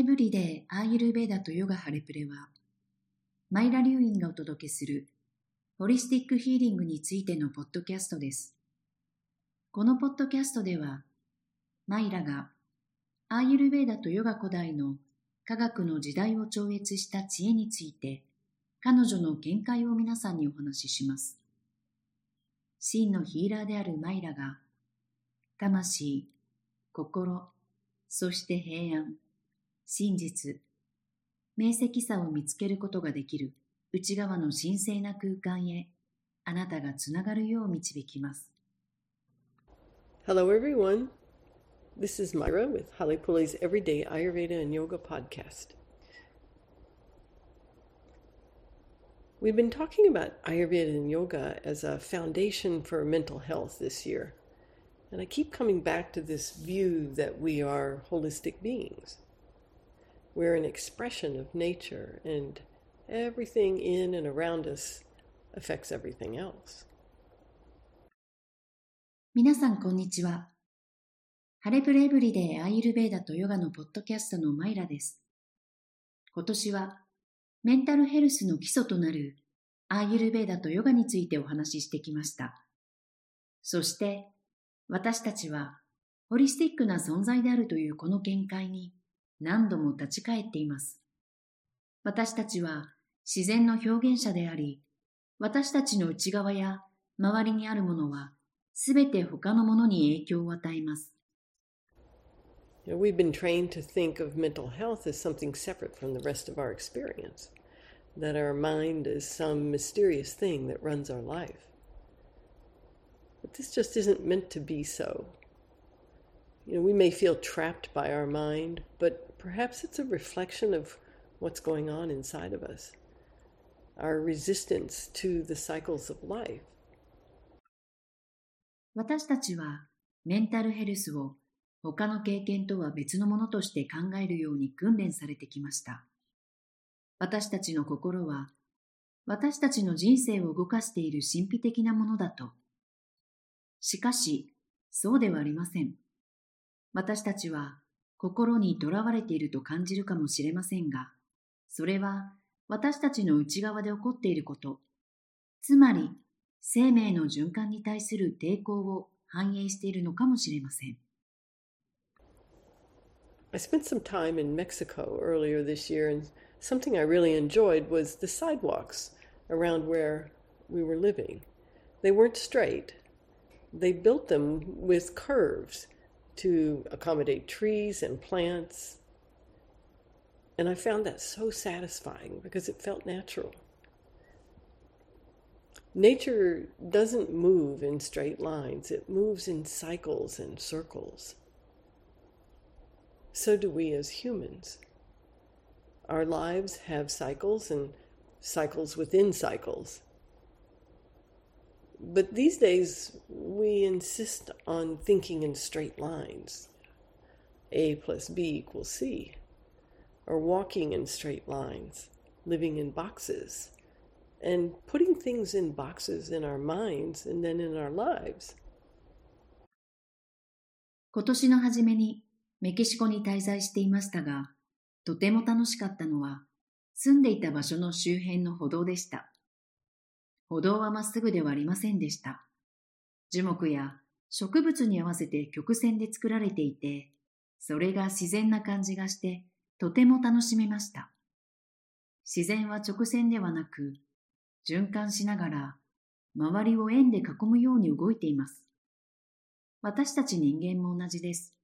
エブリデイ・アーユルベーダとヨガハレプレは、マイラ・リュウインがお届けするホリスティックヒーリングについてのポッドキャストです。このポッドキャストでは、マイラがアーユルベーダとヨガ古代の科学の時代を超越した知恵について、彼女の見解を皆さんにお話しします。真のヒーラーであるマイラが、魂、心、そして平安、真実、明晰さを見つけることができる内側の神聖な空間へあなたがつながるよう導きます。Hello everyone. This is Myra with Holly Pulley's Everyday Ayurveda and Yoga podcast. We've been talking about Ayurveda and yoga as a foundation for mental health this year. And I keep coming back to this view that we are holistic beings. We're an expression of nature, and everything in and around us affects everything else. 皆さん、こんにちは。ハレプレエブリデイ・アイルベーダとヨガのポッドキャストのマイラです。今年は、メンタルヘルスの基礎となるアーユルベーダとヨガについてお話ししてきました。そして、私たちはホリスティックな存在であるというこの見解に何度も立ち返っています。私たちは自然の表現者であり、私たちの内側や周りにあるものはすべて他のものに影響を与えます。We've been trained to think of mental health as something separate from the rest of our experience, that our mind is some mysterious thing that runs our life. But this just isn't meant to be so. You know, we may feel trapped by our mind, but perhaps it's a reflection of what's going on inside of us, our resistance to the cycles of life. 私たちはメンタルヘルスを他の経験とは別のものとして考えるように訓練されてきました。私たちの心は私たちの人生を動かしている神秘的なものだとしかし、そうではありません。私たちは心にとらわれていると感じるかもしれませんが、それは私たちの内側で起こっていること、つまり生命の循環に対する抵抗を反映しているのかもしれません。I spent some time in Mexico earlier this year, and something I really enjoyed was the sidewalks around where we were living. They weren't straight, they built them with curves to accommodate trees and plants. And I found that so satisfying because it felt natural. Nature doesn't move in straight lines, it moves in cycles and circles. So do we as humans. Our lives have cycles and cycles within cycles But these days, we insist on thinking in straight lines A plus B equals C, or walking in straight lines, living in boxes, and putting things in boxes in our minds and then in our lives. 今年の初めにメキシコに滞在していましたが、とても楽しかったのは住んでいた場所の周辺の歩道でした。 歩道はまっすぐではありませんでした。樹木や植物に合わせて曲線で作られていて、それが自然な感じがしてとても楽しめました。自然は直線ではなく、循環しながら周りを円で囲むように動いています。私たち人間も同じです。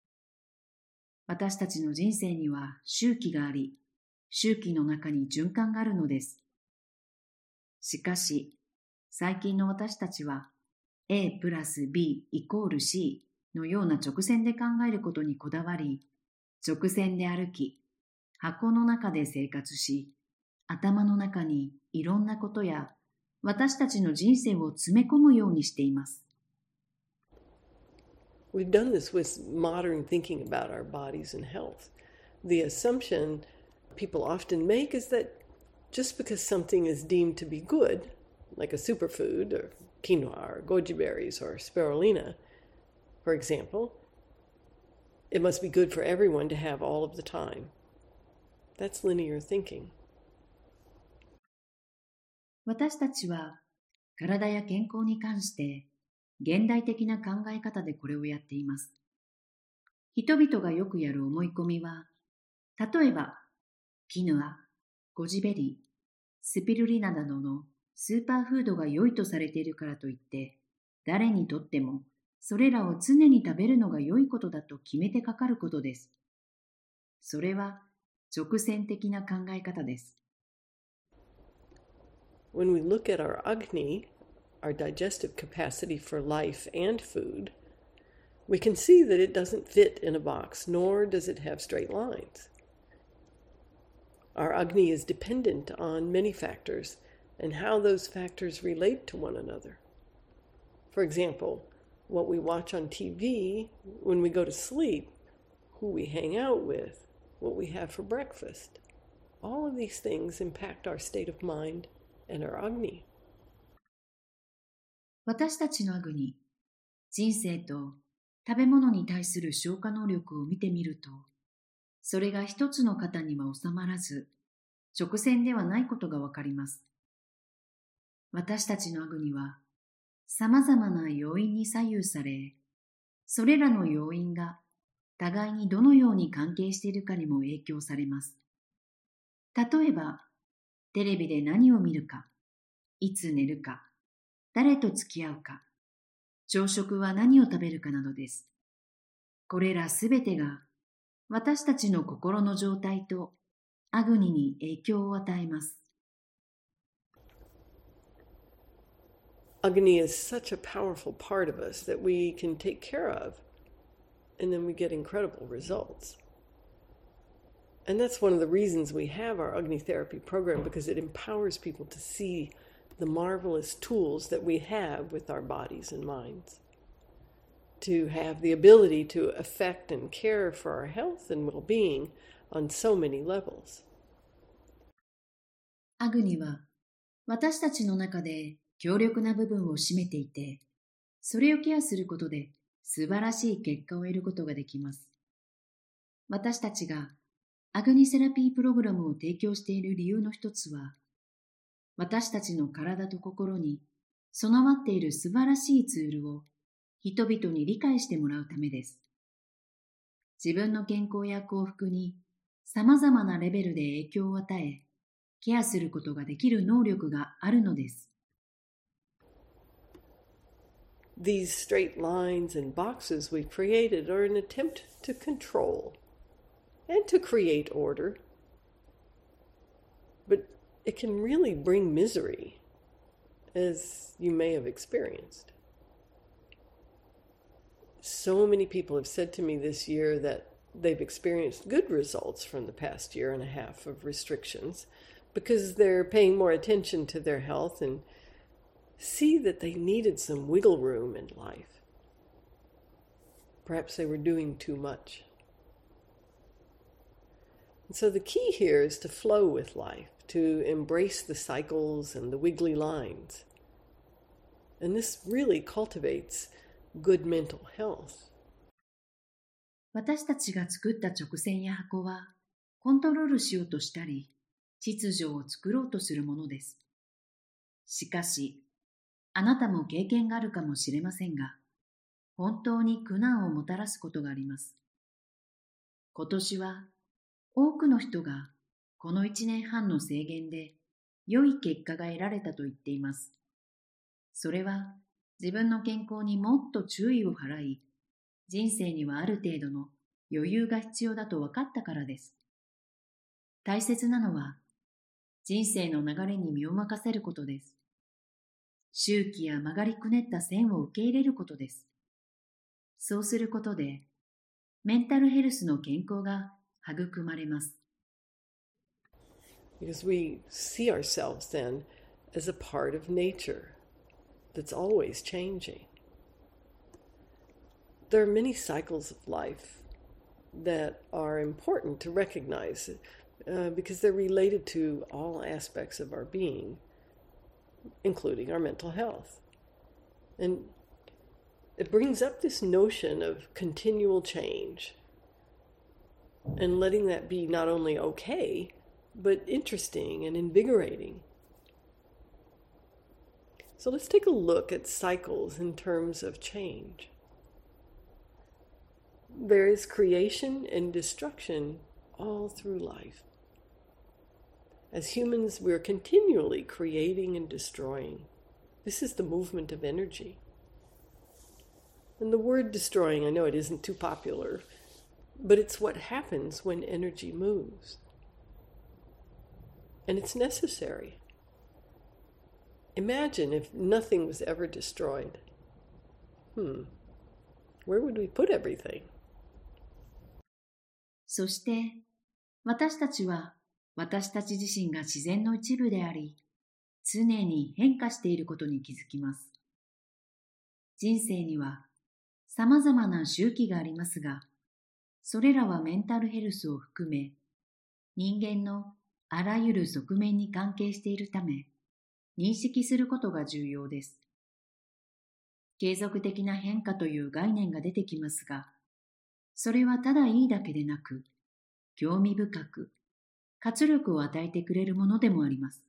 私たちの人生には周期があり、周期の中に循環があるのです。しかし、最近の私たちは A プラス B イコール C のような直線で考えることにこだわり、直線で歩き、箱の中で生活し、頭の中にいろんなことや私たちの人生を詰め込むようにしています。We've done this with modern thinking about our bodies and health. The assumption people often make is that just because something is deemed to be good like a superfood, or quinoa, or goji berries, or spirulina, for example, it must be good for everyone to have all of the time. That's linear thinking. 私たちは体や健康に関して現代的な考え方でこれをやっています。人々がよくやる思い込みは、例えば、キヌア、ゴジベリー、スピルリナなどのスーパーフードが良いとされているからといって、誰にとってもそれらを常に食べるのが良いことだと決めてかかることです。それは直線的な考え方です。When we look at our Agni, our digestive capacity for life and food, we can see that it doesn't fit in a box, nor does it have straight lines. Our Agni is dependent on many factors and how those factors relate to one another. For example, what we watch on TV when we go to sleep, who we hang out with, what we have for breakfast. All of these things impact our state of mind and our Agni. 私たちのアグニ、人生と食べ物に対する消化能力を見てみると、それが一つの型には収まらず、直線ではないことがわかります。 私たちのアグニは、様々な要因に左右され、それらの要因が互いにどのように関係しているかにも影響されます。例えば、テレビで何を見るか、いつ寝るか、誰と付き合うか、朝食は何を食べるかなどです。これらすべてが私たちの心の状態とアグニに影響を与えます。Agni is such a powerful part of us that we can take care of, and then we get incredible results. And that's one of the reasons we have our Agni therapy program because it empowers people to see the marvelous tools that we have with our bodies and minds to have the ability to affect and care for our health and well being on so many levels. アグニは私たちの中で 強力な部分を占めていて、それをケアすることで素晴らしい結果を得ることができます。私たちがアグニセラピープログラムを提供している理由の一つは、私たちの体と心に備わっている素晴らしいツールを人々に理解してもらうためです。自分の健康や幸福に様々なレベルで影響を与え、ケアすることができる能力があるのです。These straight lines and boxes we created are an attempt to control and to create order. But it can really bring misery, as you may have experienced. So many people have said to me this year that they've experienced good results from the past year and a half of restrictions because they're paying more attention to their health and see that they needed some wiggle room in life. Perhaps they were doing too much. And so the key here is to flow with life, to embrace the cycles and the wiggly lines. And this really cultivates good mental health. 私たちが作った直線や箱はコントロールしようとしたり秩序を作ろうとするものです。しかし あなたも経験があるかもしれませんが、本当に苦難をもたらすことがあります。今年は多くの人がこの一年半の制限で良い結果が得られたと言っています。それは自分の健康にもっと注意を払い、人生にはある程度の余裕が必要だと分かったからです。大切なのは人生の流れに身を任せることです。周期や曲がりくねった線を受け入れることです。そうすることで、メンタルヘルスの健康が育まれます。Because we see ourselves then as a part of nature that's always changing. There are many cycles of life that are important to recognize uh, because they're related to all aspects of our being. Including our mental health. And it brings up this notion of continual change. and letting that be not only okay, but interesting and invigorating. So let's take a look at cycles in terms of change. There is creation and destruction all through life. As humans, we're continually creating and destroying. This is the movement of energy. And the word destroying, I know it isn't too popular, but it's what happens when energy moves. And it's necessary. Imagine if nothing was ever destroyed. Hmm, where would we put everything? そして、私たちは 私たち自身が自然の一部であり、常に変化していることに気づきます。人生には様々な周期がありますが、それらはメンタルヘルスを含め、人間のあらゆる側面に関係しているため、認識することが重要です。継続的な変化という概念が出てきますが、それはただいいだけでなく、興味深く、活力を与えてくれるものでもあります。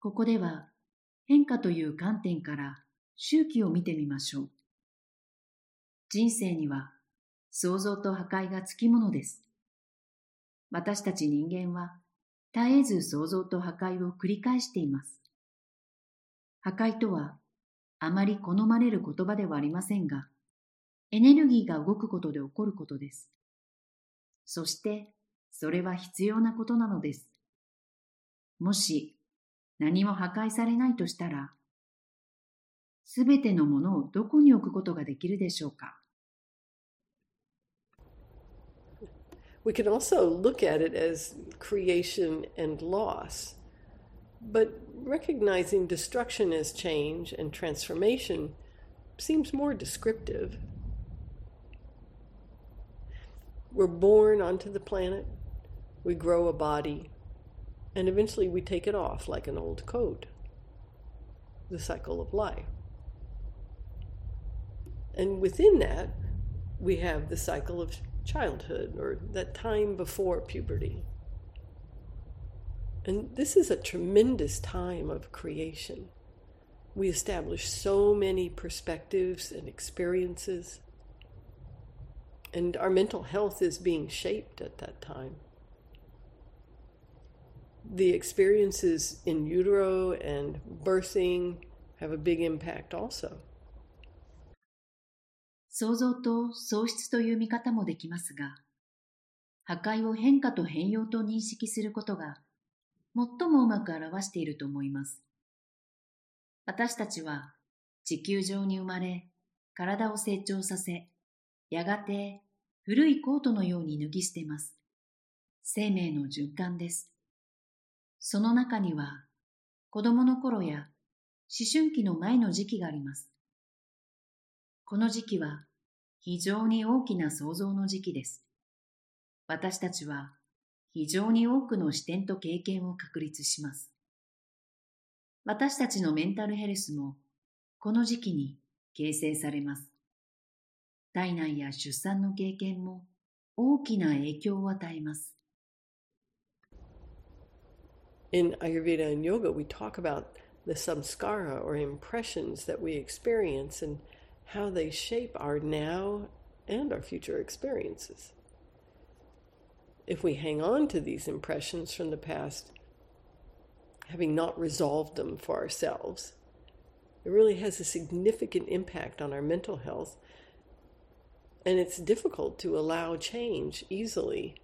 ここでは、変化という観点から周期を見てみましょう。人生には創造と破壊がつきものです。私たち人間は絶えず創造と破壊を繰り返しています。破壊とはあまり好まれる言葉ではありませんが、エネルギーが動くことで起こることです。そして、それは必要なことなのです。もし、何も破壊されないとしたら、すべてのものをどこに置くことができるでしょうか We can also look at it as creation and loss. But recognizing destruction as change and transformation seems more descriptive. We're born onto the planet, we grow a body, and eventually we take it off like an old coat. The cycle of life. And within that, we have the cycle of childhood or that time before puberty. And this is a tremendous time of creation. We establish so many perspectives and experiences, and our mental health is being shaped at that time. The experiences in utero and birthing have a big impact also. 創造と喪失という見方もできますが、破壊を変化と変容と認識することが最もうまく表していると思います。私たちは地球上に生まれ、体を成長させ、やがて古いコートのように脱ぎ捨てます。生命の循環です。その中には子供の頃や思春期の前の時期があります。この時期は非常に大きな創造の時期です。私たちは非常に多くの視点と経験を確立します。私たちのメンタルヘルスもこの時期に形成されます。体内や出産の経験も大きな影響を与えます。In Ayurveda and yoga, we talk about the samskara or impressions that we experience and how they shape our now and our future experiences. If we hang on to these impressions from the past, having not resolved them for ourselves, it really has a significant impact on our mental health. And it's difficult to allow change easily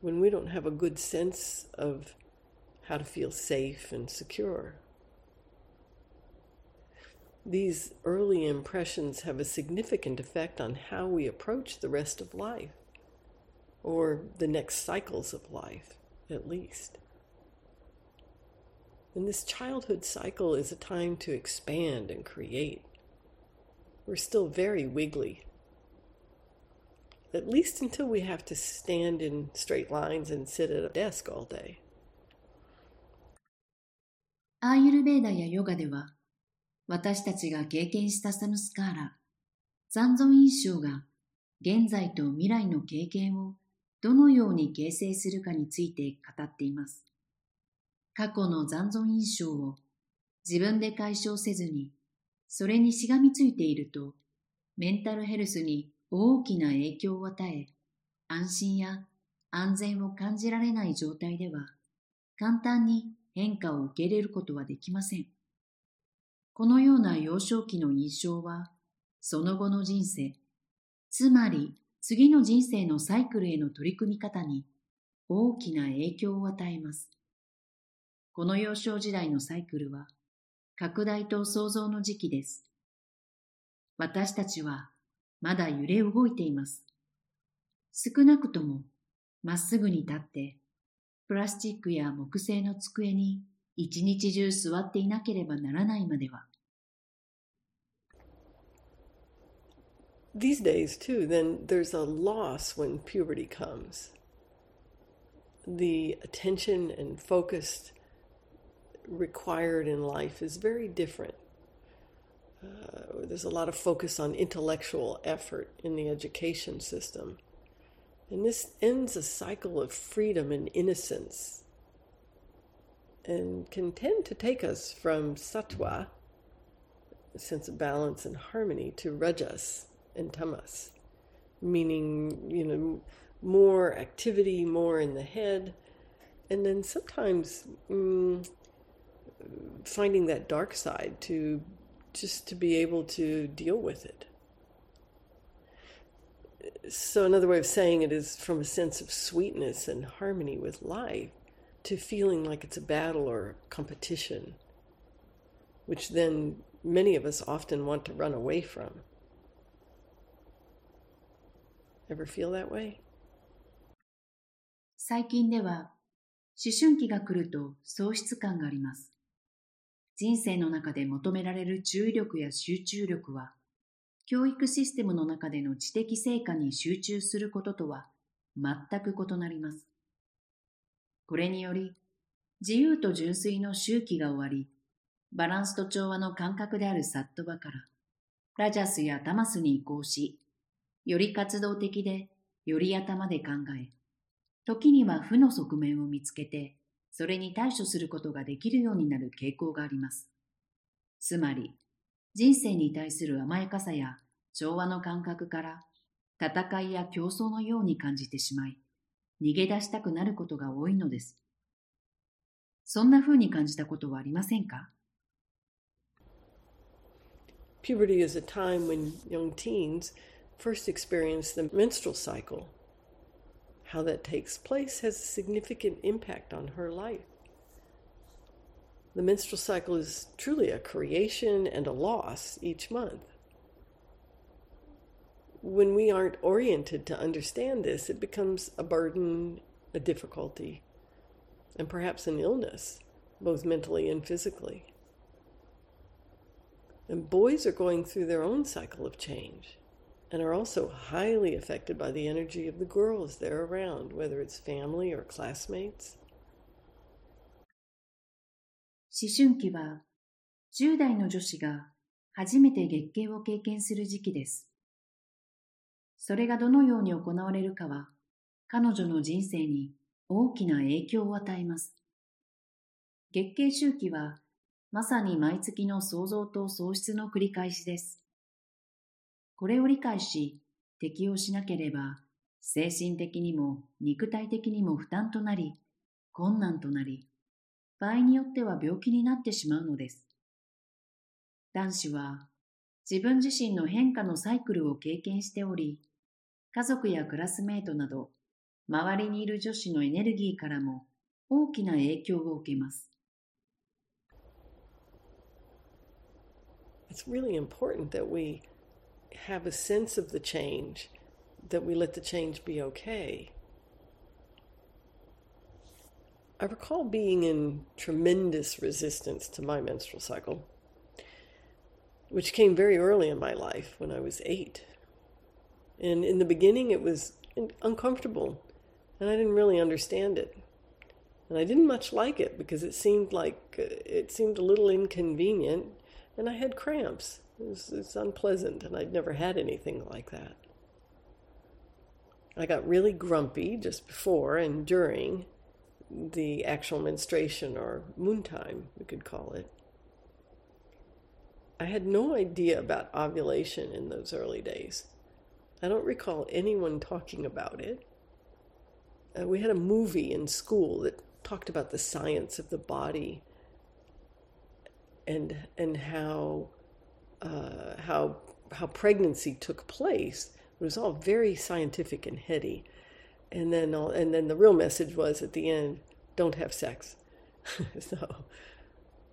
when we don't have a good sense of how to feel safe and secure. These early impressions have a significant effect on how we approach the rest of life, or the next cycles of life, at least. And this childhood cycle is a time to expand and create. We're still very wiggly, at least until we have to stand in straight lines and sit at a desk all day. アーユルベーダやヨガでは、私たちが経験したサムスカーラ、残存印象が現在と未来の経験をどのように形成するかについて語っています。過去の残存印象を自分で解消せずに、それにしがみついていると、メンタルヘルスに大きな影響を与え、安心や安全を感じられない状態では、簡単に変化を受け入れることはできません。このような幼少期の印象は、その後の人生、つまり次の人生のサイクルへの取り組み方に大きな影響を与えます。この幼少時代のサイクルは、拡大と創造の時期です。私たちはまだ揺れ動いています。少なくともまっすぐに立って、プラスチックや木製の机に一日中座っていなければならないまでは。These days, too, then there's a loss when puberty comes. The attention and focus required in life is very different. Uh, there's a lot of focus on intellectual effort in the education system. And this ends a cycle of freedom and innocence and can tend to take us from sattva, a sense of balance and harmony, to rajas and tamas, meaning, you know, more activity, more in the head, and then sometimes mm, finding that dark side to just to be able to deal with it. So, another way of saying it is from a sense of sweetness and harmony with life to feeling like it's a battle or a competition, which then many of us often want to run away from. Ever feel that way? 最近では思春期が来ると喪失感があります。人生の中で求められる注意力や集中力は 教育システムの中での知的成果に集中することとは全く異なります。これにより、自由と純粋の周期が終わり、バランスと調和の感覚であるサットバから、ラジャスやタマスに移行し、より活動的で、より頭で考え、時には負の側面を見つけて、それに対処することができるようになる傾向があります。つまり、人生に対する甘やかさや調和の感覚から戦いや競争のように感じてしまい、逃げ出したくなることが多いのです。そんな風に感じたことはありませんか Puberty is a time when young teens first experience the menstrual cycle. How that takes place has a significant impact on her life. The menstrual cycle is truly a creation and a loss each month. When we aren't oriented to understand this, it becomes a burden, a difficulty, and perhaps an illness, both mentally and physically. And boys are going through their own cycle of change and are also highly affected by the energy of the girls they're around, whether it's family or classmates. 思春期は10代の女子が初めて月経を経験する時期です。それがどのように行われるかは彼女の人生に大きな影響を与えます。月経周期はまさに毎月の創造と喪失の繰り返しです。これを理解し適応しなければ精神的にも肉体的にも負担となり困難となり場合によっては病気になってしまうのです。男子は自分自身の変化のサイクルを経験しており、家族やクラスメートなど、周りにいる女子のエネルギーからも大きな影響を受けます。It's really important that we have a sense of the change, that we let the change be okay. I recall being in tremendous resistance to my menstrual cycle, which came very early in my life when I was eight. And in the beginning, it was uncomfortable, and I didn't really understand it. And I didn't much like it because it seemed like uh, it seemed a little inconvenient, and I had cramps. It was, it was unpleasant, and I'd never had anything like that. I got really grumpy just before and during the actual menstruation or moon time, we could call it. I had no idea about ovulation in those early days. I don't recall anyone talking about it. Uh, we had a movie in school that talked about the science of the body and and how uh, how how pregnancy took place. It was all very scientific and heady, and then all, and then the real message was at the end: don't have sex. so,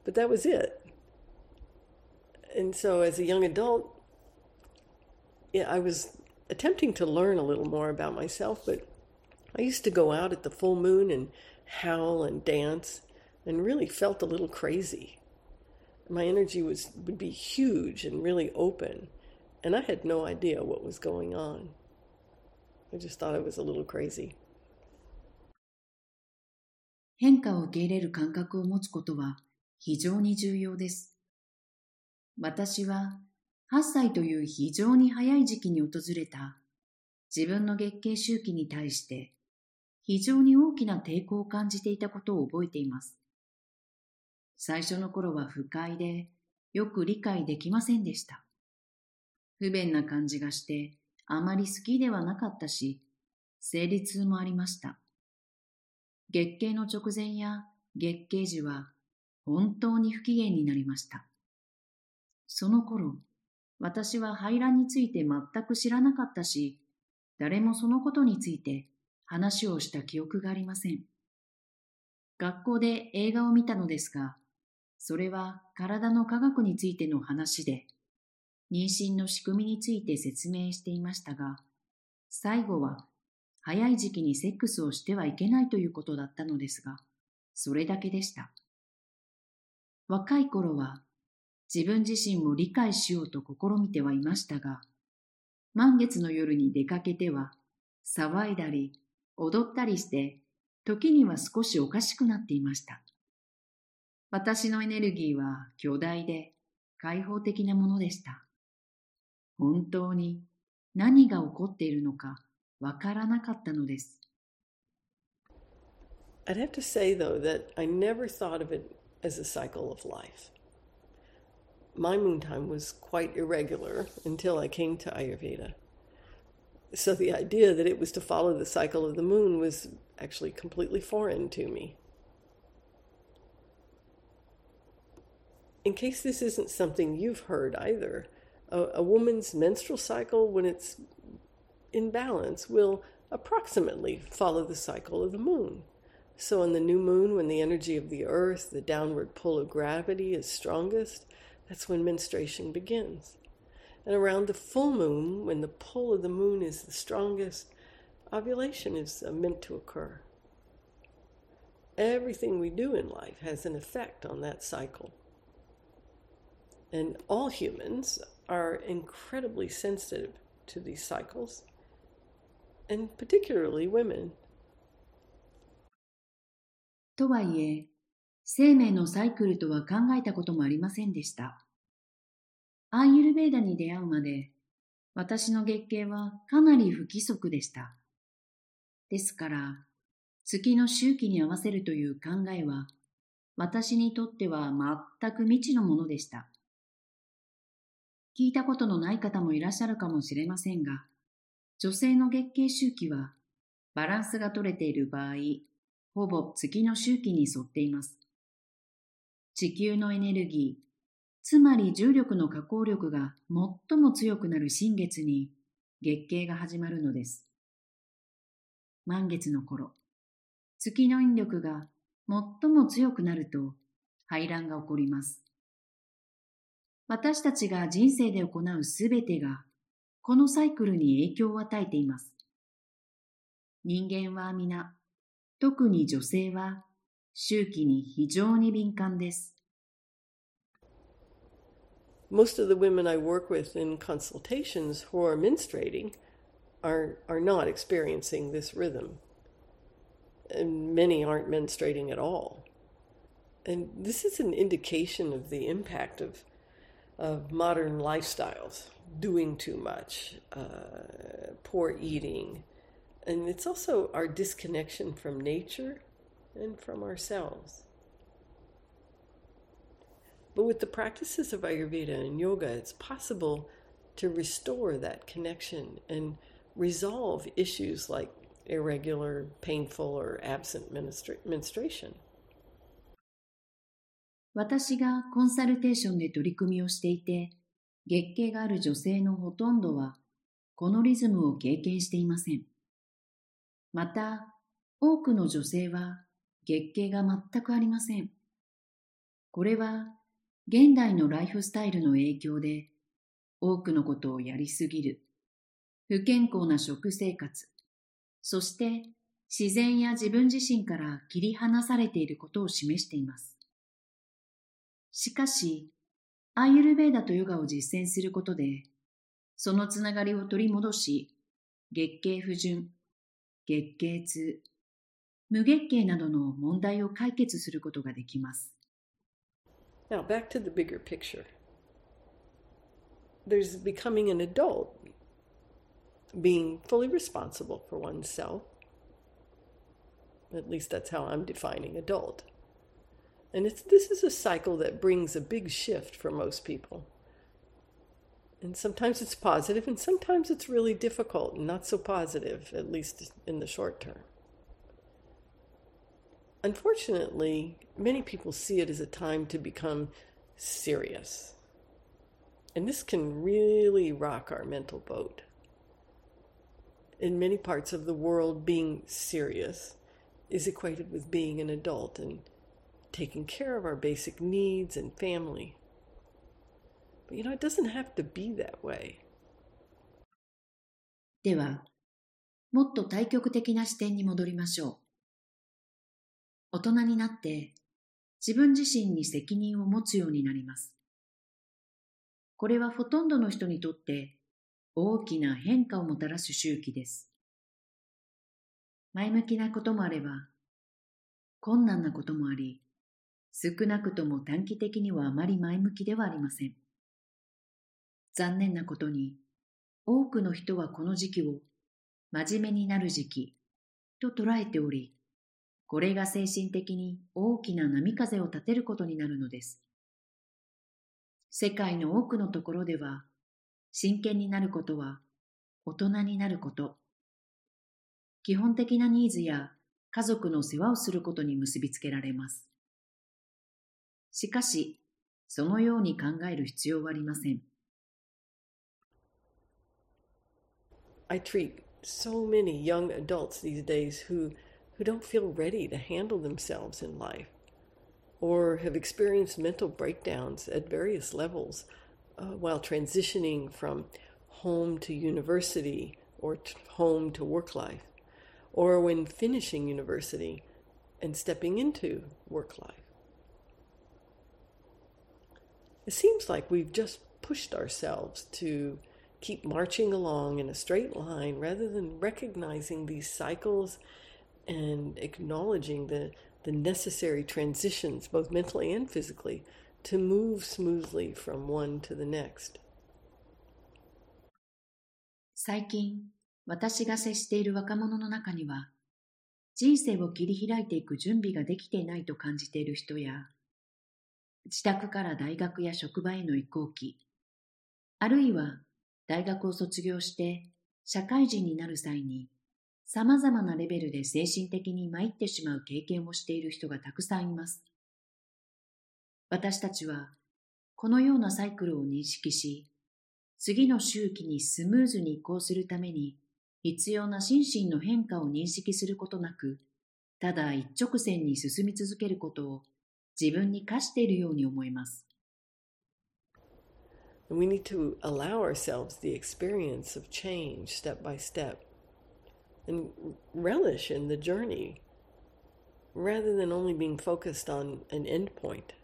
but that was it and so as a young adult, yeah, I was attempting to learn a little more about myself, but I used to go out at the full moon and howl and dance and really felt a little crazy. My energy was would be huge and really open, and I had no idea what was going on. I just thought it was a little crazy. 変化を受け入れる感覚を持つことは非常に重要です。私は8歳という非常に早い時期に訪れた自分の月経周期に対して非常に大きな抵抗を感じていたことを覚えています。最初の頃は不快でよく理解できませんでした。不便な感じがしてあまり好きではなかったし、生理痛もありました。月経の直前や月経時は本当に不機嫌になりました。その頃、私は排卵について全く知らなかったし、誰もそのことについて話をした記憶がありません。学校で映画を見たのですが、それは体の科学についての話で、妊娠の仕組みについて説明していましたが、最後は早い時期にセックスをしてはいけないということだったのですが、それだけでした。若い頃は自分自身も理解しようと試みてはいましたが、満月の夜に出かけては、騒いだり、踊ったりして、時には少しおかしくなっていました。私のエネルギーは巨大で開放的なものでした。本当に何が起こっているのかわからなかったのです。I'd have to say, though, that I never thought of it as a cycle of life. my moon time was quite irregular until I came to Ayurveda. So the idea that it was to follow the cycle of the moon was actually completely foreign to me. In case this isn't something you've heard either, a, a woman's menstrual cycle, when it's in balance, will approximately follow the cycle of the moon. So, on the new moon, when the energy of the earth, the downward pull of gravity, is strongest, that's when menstruation begins. And around the full moon, when the pull of the moon is the strongest, ovulation is uh, meant to occur. Everything we do in life has an effect on that cycle. And all humans are incredibly sensitive to these cycles, and particularly women. とはいえ、生命のサイクルとは考えたこともありませんでした。アーユルベーダに出会うまで、私の月経はかなり不規則でした。ですから、月の周期に合わせるという考えは、私にとっては全く未知のものでした。聞いたことのない方もいらっしゃるかもしれませんが、女性の月経周期はバランスが取れている場合、ほぼ月の周期に沿っています。地球のエネルギー、つまり重力の加工力が最も強くなる新月に月経が始まるのです。満月の頃、月の引力が最も強くなると排卵が起こります。私たちが人生で行うすべてがこのサイクルに影響を与えています。人間は皆、特に女性は周期に非常に敏感です。Most of the women I work with in consultations who are menstruating are, are not experiencing this rhythm. And many aren't menstruating at all. And this is an indication of the impact of, of modern lifestyles doing too much, uh, poor eating, And it's also our disconnection from nature and from ourselves. But with the practices of Ayurveda and yoga, it's possible to restore that connection and resolve issues like irregular, painful, or absent menstruation. 私がコンサルテーションで取り組みをしていて、月経がある女性のほとんどは、このリズムを経験していません。また、多くの女性は月経が全くありません。これは、現代のライフスタイルの影響で、多くのことをやりすぎる、不健康な食生活、そして自然や自分自身から切り離されていることを示しています。しかし、アイユルベーダとヨガを実践することで、そのつながりを取り戻し、月経不順、月経痛、無月経などの問題を解決することができます。Now, back to the bigger picture. There's becoming an adult, being fully responsible for oneself. At least that's how I'm defining adult. And it's, this is a cycle that brings a big shift for most people. And sometimes it's positive, and sometimes it's really difficult and not so positive, at least in the short term. Unfortunately, many people see it as a time to become serious. And this can really rock our mental boat. In many parts of the world, being serious is equated with being an adult and taking care of our basic needs and family. But you know, it doesn't have to be that way. では、もっと対極的な視点に戻りましょう。大人になって自分自身に責任を持つようになります。これはほとんどの人にとって大きな変化をもたらす周期です。前向きなこともあれば、困難なこともあり、少なくとも短期的にはあまり前向きではありません。残念なことに、多くの人はこの時期を真面目になる時期と捉えており、これが精神的に大きな波風を立てることになるのです。世界の多くのところでは、真剣になることは大人になること、基本的なニーズや家族の世話をすることに結びつけられます。しかし、そのように考える必要はありません。I treat so many young adults these days who, who don't feel ready to handle themselves in life or have experienced mental breakdowns at various levels uh, while transitioning from home to university or t- home to work life, or when finishing university and stepping into work life. It seems like we've just pushed ourselves to keep marching along in a straight line rather than recognizing these cycles and acknowledging the, the necessary transitions, both mentally and physically, to move smoothly from one to the next. 最近、私が接している若者の中には、人生を切り開いていく準備ができていないと感じている人や、 自宅から大学や職場への移行期、あるいは大学を卒業して社会人になる際に様々なレベルで精神的に参ってしまう経験をしている人がたくさんいます。私たちはこのようなサイクルを認識し、次の周期にスムーズに移行するために必要な心身の変化を認識することなく、ただ一直線に進み続けることを自分に課しているように思います。We need to allow ourselves the experience of change step by step and relish in the journey rather than only being focused on an end point.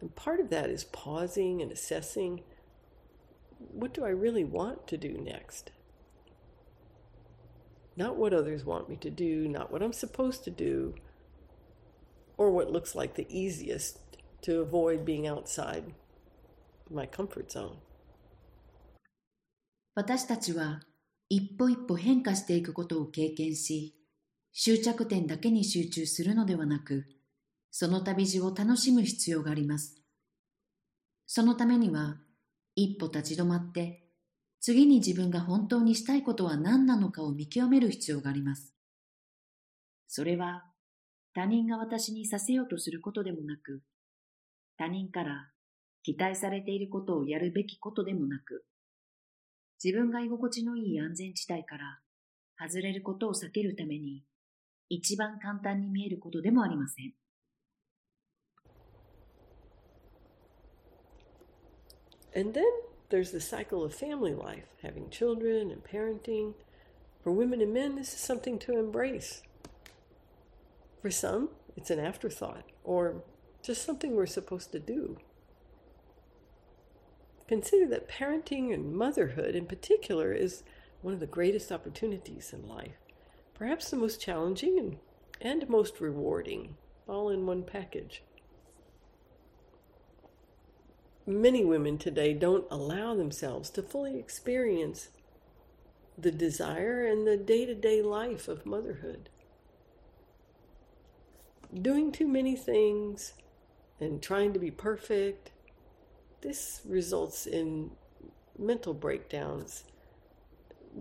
And part of that is pausing and assessing what do I really want to do next? Not what others want me to do, not what I'm supposed to do, or what looks like the easiest to avoid being outside my comfort zone. 私たちは一歩一歩変化していくことを経験し、終着点だけに集中するのではなく、その旅路を楽しむ必要があります。そのためには、一歩立ち止まって、次に自分が本当にしたいことは何なのかを見極める必要があります。それは、他人が私にさせようとすることでもなく、他人から期待されていることをやるべきことでもなく、自分が居心地のいい安全地帯から外れることを避けるために一番簡単に見えることでもありません。And then there's the cycle of family life, having children and parenting. For women and men, this is something to embrace. For some, it's an afterthought or just something we're supposed to do. Consider that parenting and motherhood, in particular, is one of the greatest opportunities in life, perhaps the most challenging and, and most rewarding, all in one package. Many women today don't allow themselves to fully experience the desire and the day to day life of motherhood doing too many things and trying to be perfect, this results in mental breakdowns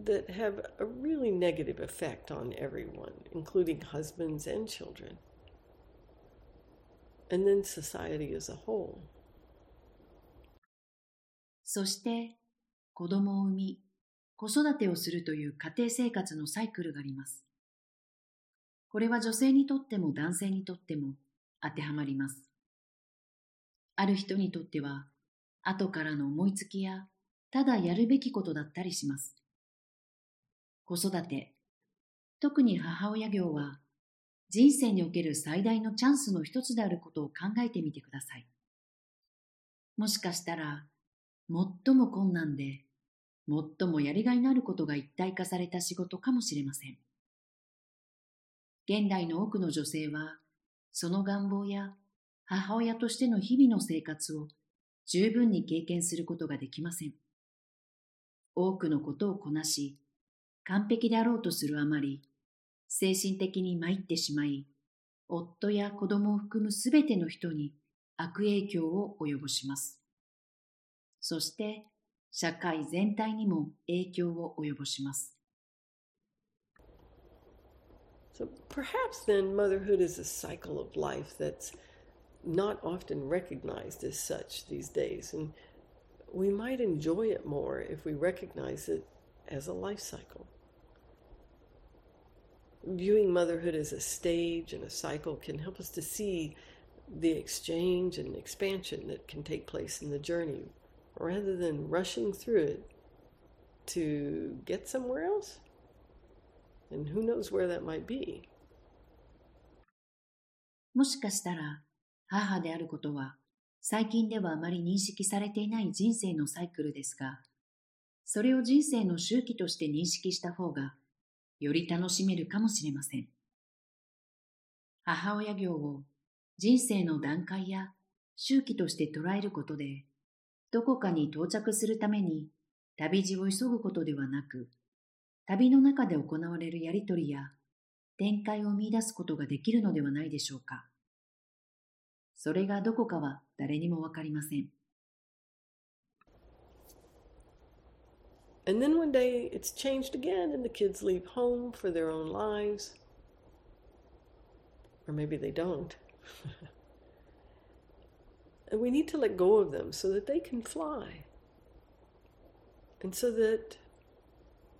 that have a really negative effect on everyone, including husbands and children, and then society as a whole. そして子供を産み子育てをするという家庭生活のサイクルがあります。 これは女性にとっても男性にとっても当てはまります。ある人にとっては、後からの思いつきや、ただやるべきことだったりします。子育て、特に母親業は、人生における最大のチャンスの一つであることを考えてみてください。もしかしたら、最も困難で、最もやりがいのあることが一体化された仕事かもしれません。現代の多くの女性は、その願望や母親としての日々の生活を十分に経験することができません。多くのことをこなし、完璧であろうとするあまり、精神的に参ってしまい、夫や子供を含むすべての人に悪影響を及ぼします。そして、社会全体にも影響を及ぼします。So perhaps then motherhood is a cycle of life that's not often recognized as such these days. And we might enjoy it more if we recognize it as a life cycle. Viewing motherhood as a stage and a cycle can help us to see the exchange and expansion that can take place in the journey rather than rushing through it to get somewhere else. And who knows where that might be? もしかしたら、母であることは、最近ではあまり認識されていない人生のサイクルですが、それを人生の周期として認識した方が、より楽しめるかもしれません。母親業を人生の段階や周期として捉えることで、どこかに到着するために旅路を急ぐことではなく、旅の中で行われるやりとりや展開を見出すことができるのではないでしょうか。それがどこかは誰にもわかりません。And then one day it's changed again, and the kids leave home for their own lives. Or maybe they don't. and we need to let go of them so that they can fly. And so that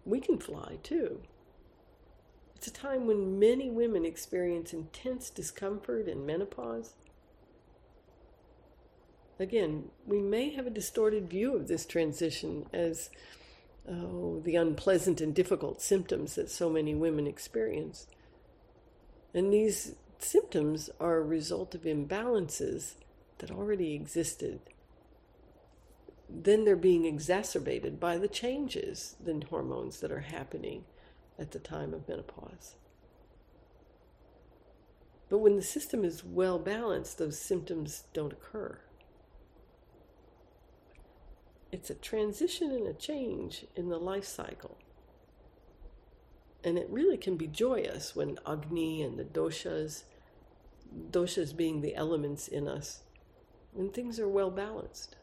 we can fly too. It's a time when many women experience intense discomfort and menopause. Again, we may have a distorted view of this transition as oh, the unpleasant and difficult symptoms that so many women experience. And these symptoms are a result of imbalances that already existed then they're being exacerbated by the changes in hormones that are happening at the time of menopause. But when the system is well balanced, those symptoms don't occur. It's a transition and a change in the life cycle. And it really can be joyous when Agni and the doshas, doshas being the elements in us, when things are well balanced.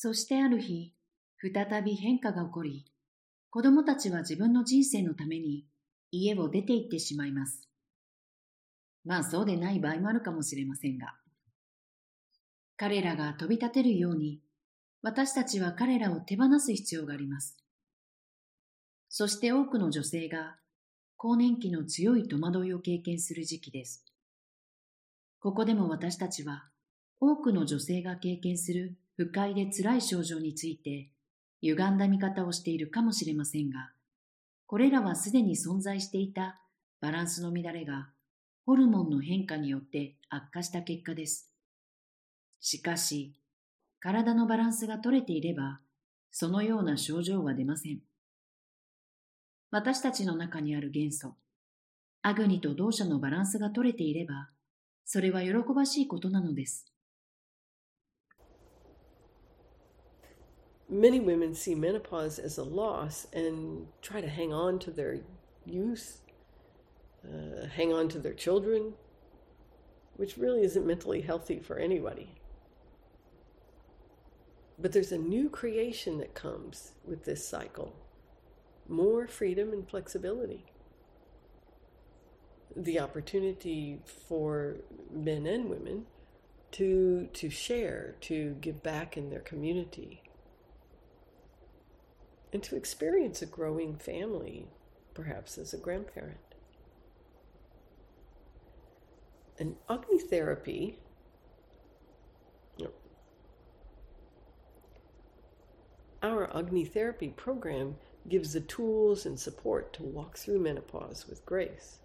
そしてある日、再び変化が起こり、子供たちは自分の人生のために家を出て行ってしまいます。まあそうでない場合もあるかもしれませんが。彼らが飛び立てるように、私たちは彼らを手放す必要があります。そして多くの女性が更年期の強い戸惑いを経験する時期です。ここでも私たちは多くの女性が経験する不快で辛い症状について歪んだ見方をしているかもしれませんが、これらはすでに存在していたバランスの乱れがホルモンの変化によって悪化した結果です。しかし、体のバランスが取れていれば、そのような症状は出ません。私たちの中にある元素、アグニと同社のバランスが取れていれば、それは喜ばしいことなのです。Many women see menopause as a loss and try to hang on to their youth, uh, hang on to their children, which really isn't mentally healthy for anybody. But there's a new creation that comes with this cycle more freedom and flexibility. The opportunity for men and women to, to share, to give back in their community, and to experience a growing family, perhaps as a grandparent. And Agni therapy our Agni therapy program gives the tools and support to walk through menopause with grace.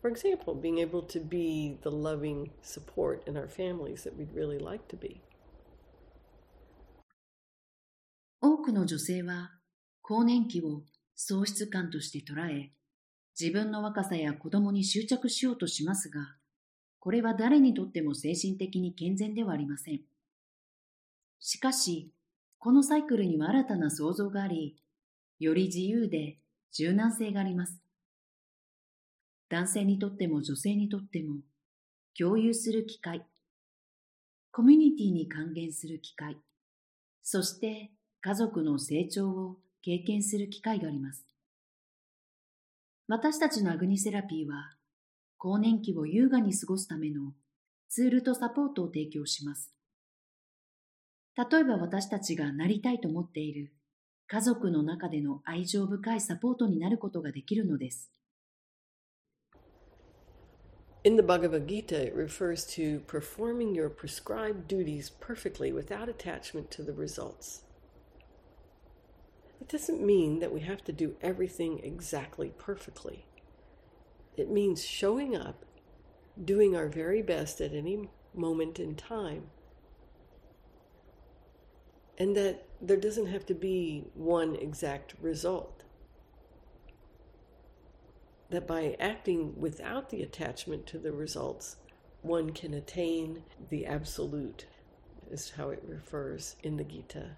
For example, being able to be the loving support in our families that we'd really like to be. くの女性は更年期を喪失感として捉え、自分の若さや子供に執着しようとしますが、これは誰にとっても精神的に健全ではありません。しかし、このサイクルには新たな創造があり、より自由で柔軟性があります。男性にとっても女性にとっても共有する機会、コミュニティに還元する機会、そして家族の成長を経験する機会があります。私たちのアグニセラピーは更年期を優雅に過ごすためのツールとサポートを提供します。例えば私たちがなりたいと思っている家族の中での愛情深いサポートになることができるのです。In the Bhagavad Gita, it refers to performing your prescribed duties perfectly without attachment to the results. It doesn't mean that we have to do everything exactly perfectly. It means showing up, doing our very best at any moment in time, and that there doesn't have to be one exact result. That by acting without the attachment to the results, one can attain the absolute, is how it refers in the Gita.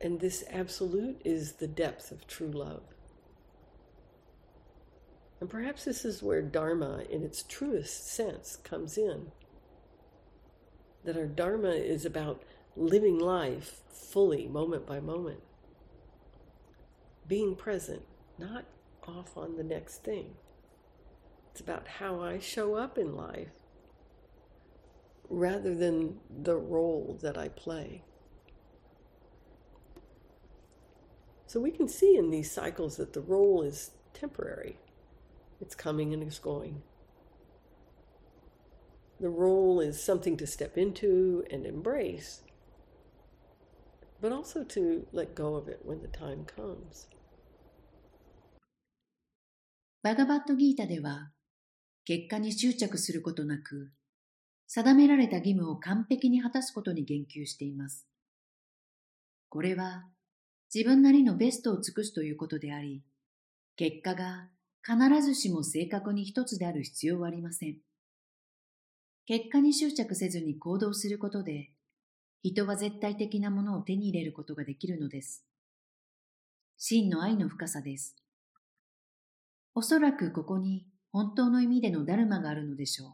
And this absolute is the depth of true love. And perhaps this is where Dharma, in its truest sense, comes in that our Dharma is about living life fully, moment by moment. Being present, not off on the next thing. It's about how I show up in life rather than the role that I play. So we can see in these cycles that the role is temporary, it's coming and it's going. The role is something to step into and embrace, but also to let go of it when the time comes. バガバットギータでは、結果に執着することなく、定められた義務を完璧に果たすことに言及しています。これは、 自分なりのベストを尽くすということであり、結果が必ずしも正確に一つである必要はありません。結果に執着せずに行動することで、人は絶対的なものを手に入れることができるのです。真の愛の深さです。おそらくここに本当の意味でのダルマがあるのでしょう。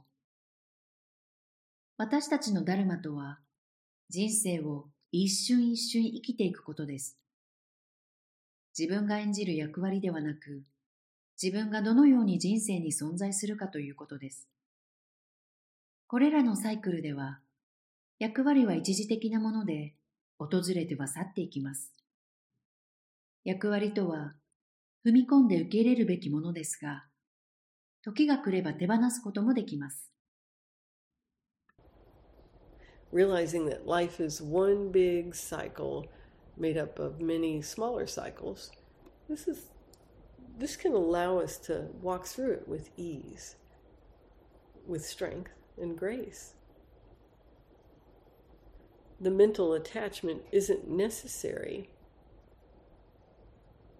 私たちのダルマとは、人生を一瞬一瞬生きていくことです。自分が演じる役割ではなく、自分がどのように人生に存在するかということです。これらのサイクルでは、役割は一時的なもので、訪れては去っていきます。役割とは、踏み込んで受け入れるべきものですが、時が来れば手放すこともできます。realizing that life is one big cycle made up of many smaller cycles, this is this can allow us to walk through it with ease, with strength and grace. The mental attachment isn't necessary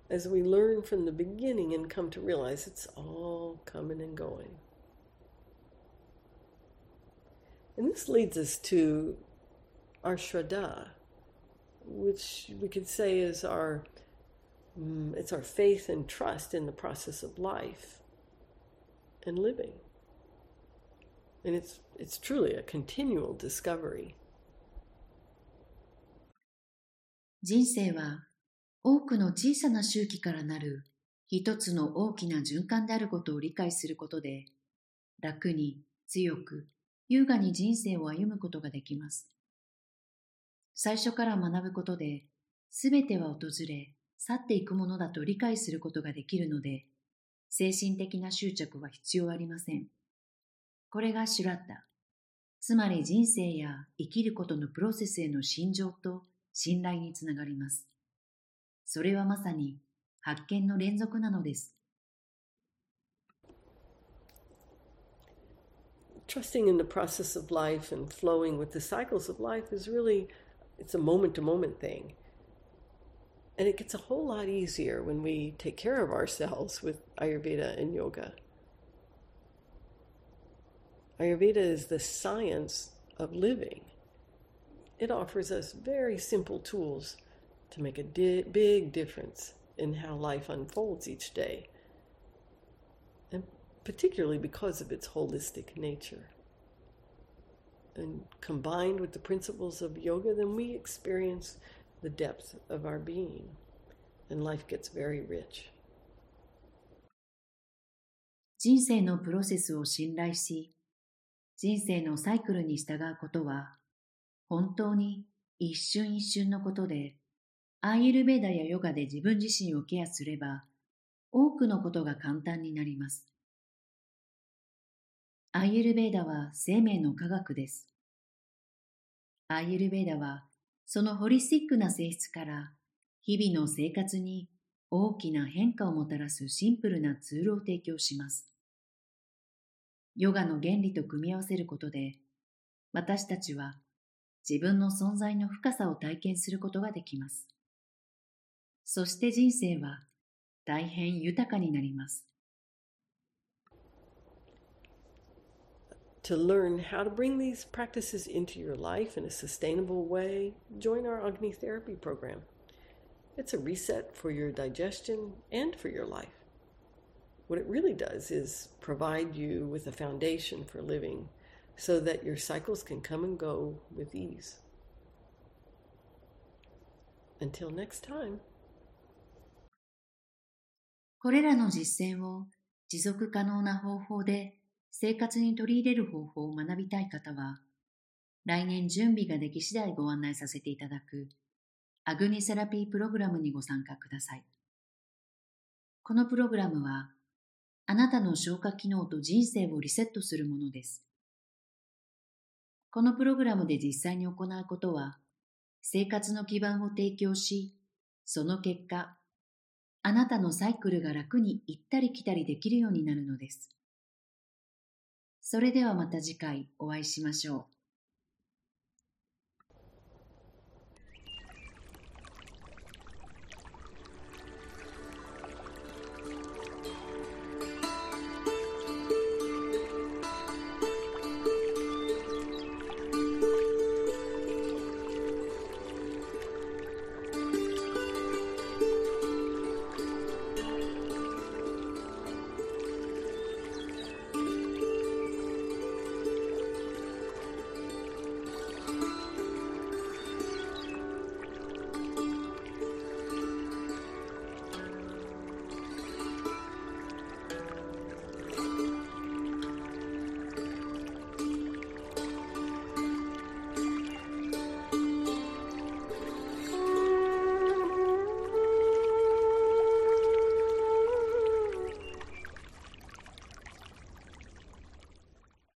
as we learn from the beginning and come to realize it's all coming and going. And this leads us to our Shraddha, which we could say is our it's our faith and trust in the process of life and living. And it's it's truly a continual discovery. 人生は多くの小さな周期からなる一つの大きな循環であることを理解することで楽に強く優雅に人生を歩むことができます。最初から学ぶことで、すべては訪れ、去っていくものだと理解することができるので、精神的な執着は必要ありません。これがシュラッタ。つまり人生や生きることのプロセスへの心情と信頼につながります。それはまさに発見の連続なのです。trusting in the process of life and flowing with the cycles of life is really it's a moment to moment thing. And it gets a whole lot easier when we take care of ourselves with ayurveda and yoga. Ayurveda is the science of living. It offers us very simple tools to make a di- big difference in how life unfolds each day. And particularly because of its holistic nature. And combined with the principles of yoga, then we experience the depth of our being, and life gets very rich. 人生のプロセスを信頼し、人生のサイクルに従うことは、本当に一瞬一瞬のことで、アーユルベーダやヨガで自分自身をケアすれば、多くのことが簡単になります。アーユルベーダは生命の科学です。アーユルベーダはそのホリスティックな性質から日々の生活に大きな変化をもたらすシンプルなツールを提供します。ヨガの原理と組み合わせることで私たちは自分の存在の深さを体験することができます。そして人生は大変豊かになります。To learn how to bring these practices into your life in a sustainable way, join our Agni Therapy program. It's a reset for your digestion and for your life. What it really does is provide you with a foundation for living so that your cycles can come and go with ease. Until next time. これらの実践を持続可能な方法で 生活に取り入れる方法を学びたい方は、来年準備ができ次第ご案内させていただくアグニセラピープログラムにご参加ください。このプログラムは、あなたの消化機能と人生をリセットするものです。このプログラムで実際に行うことは、生活の基盤を提供し、その結果、あなたのサイクルが楽に行ったり来たりできるようになるのです。それではまた次回お会いしましょう。